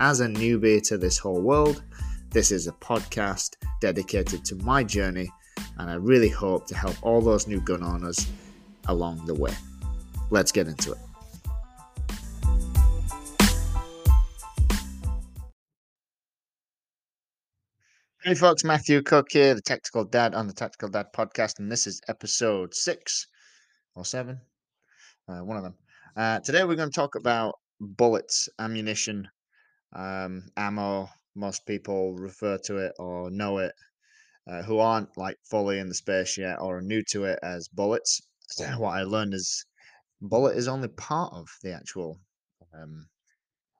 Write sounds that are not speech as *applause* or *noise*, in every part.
as a newbie to this whole world, this is a podcast dedicated to my journey, and I really hope to help all those new gun owners along the way. Let's get into it. Hey folks, Matthew Cook here, the Tactical Dad on the Tactical Dad podcast, and this is episode six or seven, uh, one of them. Uh, today we're going to talk about bullets, ammunition, um, ammo. Most people refer to it or know it, uh, who aren't like fully in the space yet or are new to it as bullets. What I learned is bullet is only part of the actual um,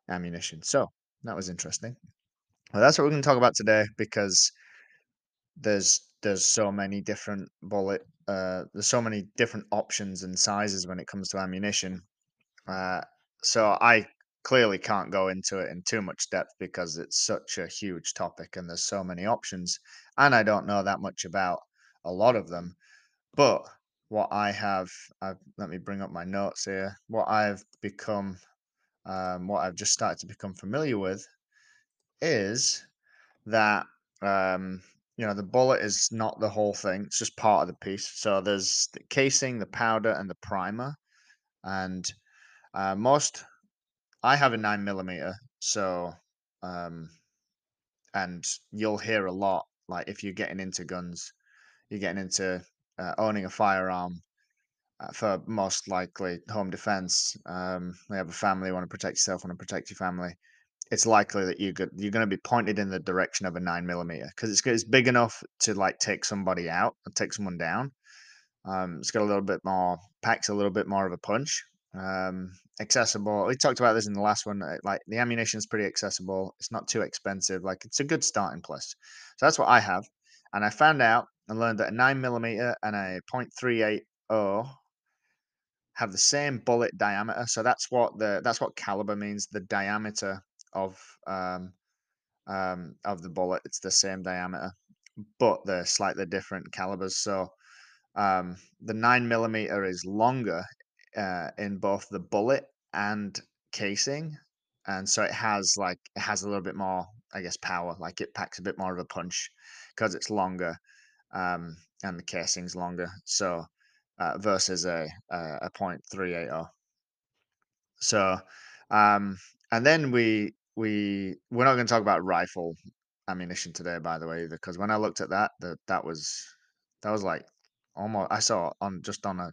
ammunition. So that was interesting. Well, that's what we're going to talk about today because there's there's so many different bullet uh, there's so many different options and sizes when it comes to ammunition. Uh, so I clearly can't go into it in too much depth because it's such a huge topic and there's so many options and I don't know that much about a lot of them. But what I have, I've, let me bring up my notes here. What I've become, um, what I've just started to become familiar with is that um, you know the bullet is not the whole thing; it's just part of the piece. So there's the casing, the powder, and the primer. And uh, most, I have a nine millimeter, so um, and you'll hear a lot like if you're getting into guns, you're getting into uh, owning a firearm. Uh, for most likely home defense, um, you have a family, want to protect yourself, want to protect your family it's likely that you could you're going to be pointed in the direction of a nine millimeter because it's it's big enough to like take somebody out take someone down. Um, it's got a little bit more packs a little bit more of a punch. Um, accessible. We talked about this in the last one. uh, Like the ammunition is pretty accessible. It's not too expensive. Like it's a good starting place. So that's what I have. And I found out and learned that a nine millimeter and a .380 have the same bullet diameter. So that's what the that's what caliber means. The diameter of um, um, of the bullet. It's the same diameter, but they're slightly different calibers. So um, the nine millimeter is longer uh, in both the bullet and casing, and so it has like it has a little bit more, I guess, power. Like it packs a bit more of a punch because it's longer, um, and the casing's longer. So uh, versus a a, a point three eight zero. So um, and then we we we're not going to talk about rifle ammunition today, by the way, because when I looked at that, that that was that was like almost I saw on just on a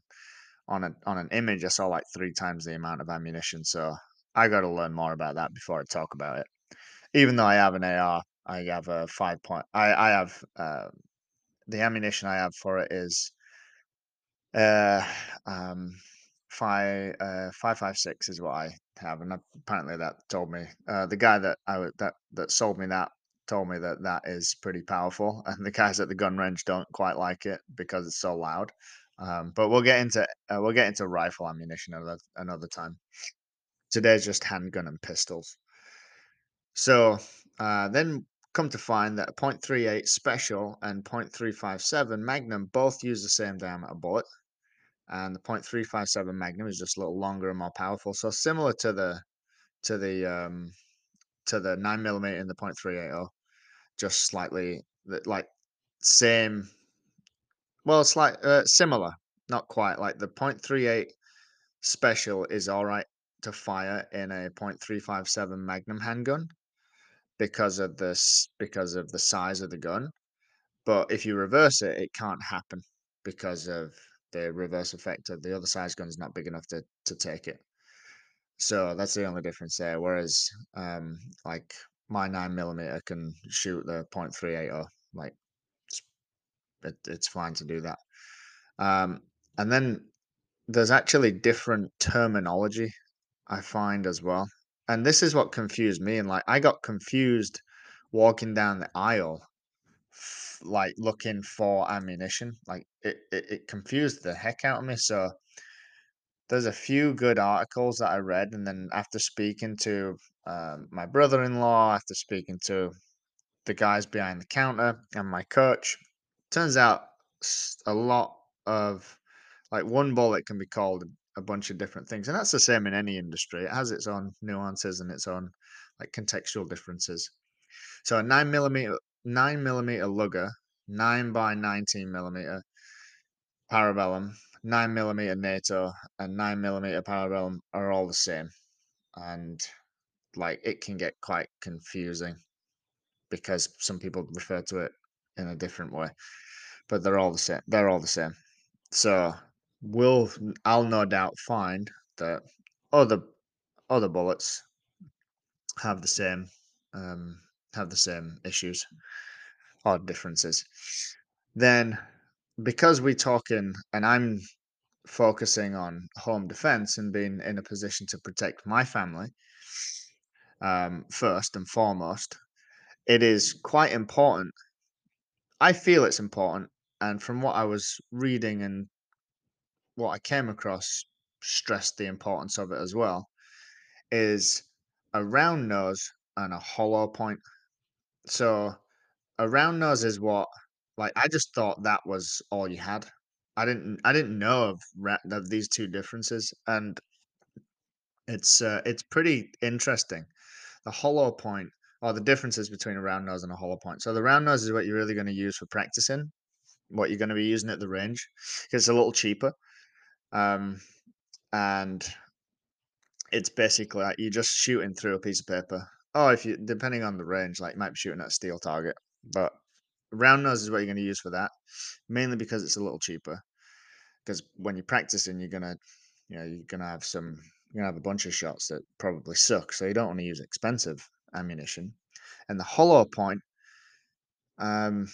on a on an image I saw like three times the amount of ammunition. So I got to learn more about that before I talk about it. Even though I have an AR, I have a five point. I I have uh, the ammunition I have for it is uh um five uh five five six is what I have, and apparently that told me uh, the guy that I that that sold me that told me that that is pretty powerful, and the guys at the gun range don't quite like it because it's so loud. Um, but we'll get into uh, we'll get into rifle ammunition another another time. Today's just handgun and pistols. So uh, then come to find that .38 special and .357 Magnum both use the same diameter bullet and the .357 Magnum is just a little longer and more powerful. So similar to the to the um, to the nine millimeter in the .380, just slightly like same. Well, it's like uh, similar, not quite. Like the .38 special is all right to fire in a .357 Magnum handgun because of this because of the size of the gun. But if you reverse it, it can't happen because of the reverse effect of the other size gun is not big enough to to take it. So that's the only difference there. Whereas, um, like my nine millimeter can shoot the .380, like it, it's fine to do that. Um, and then there's actually different terminology I find as well. And this is what confused me, and, like, I got confused walking down the aisle, f like, looking for ammunition, like, it it it confused the heck out of me, so there's a few good articles that I read, and then after speaking to, um, my brother-in-law, after speaking to the guys behind the counter and my coach, turns out a lot of like, one bullet can be called a bunch of different things, and that's the same in any industry. It has its own nuances and its own, like, contextual differences. So a 9 millimeter 9 millimeter Luger, 9 by 19 millimeter Parabellum, 9 millimeter NATO, and 9 millimeter Parabellum are all the same, and, like, it can get quite confusing because some people refer to it in a different way, but they're all the same they're all the same. So, we'll I'll no doubt find that other other bullets have the same, um, have the same issues or differences. Then, because we're talking and I'm focusing on home defense and being in a position to protect my family, um, first and foremost, it is quite important I feel it's important, and from what I was reading and what I came across stressed the importance of it as well, is a round nose and a hollow point. So, a round nose is what like, I just thought that was all you had. I didn't I didn't know of of these 2 differences, and it's, uh, it's pretty interesting. The hollow point or the differences between a round nose and a hollow point. So, the round nose is what you're really gonna use for practicing, what you're gonna be using at the range, it's a little cheaper. Um, and it's basically like you're just shooting through a piece of paper. Oh, if you depending on the range, like, you might be shooting at a steel target, but round nose is what you're gonna use for that, mainly because it's a little cheaper. Because when you're practicing, you're gonna you know, you're gonna have some you're gonna have a bunch of shots that probably suck, so you don't wanna use expensive ammunition. And the hollow point um,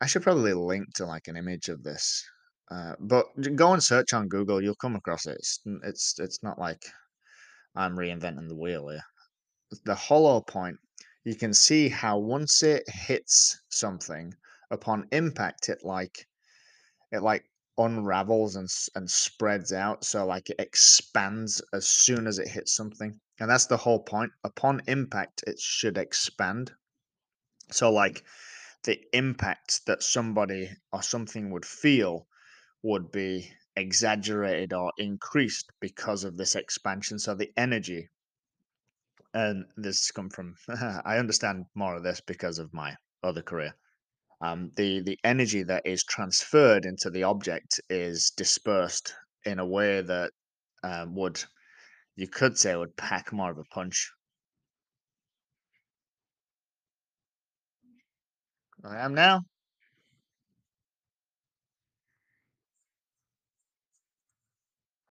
I should probably link to, like, an image of this, uh, but go and search on Google, you'll come across it. It's it's it's not like I'm reinventing the wheel here. The hollow point, you can see how once it hits something, upon impact, it, like it, like, unravels and and spreads out, so, like, it expands as soon as it hits something, and that's the whole point. Upon impact, it should expand. So, like, the impact that somebody or something would feel would be exaggerated or increased because of this expansion, so the energy and this come from *laughs* I understand more of this because of my other career. Um, the the energy that is transferred into the object is dispersed in a way that, um, would you could say would pack more of a punch. I am now.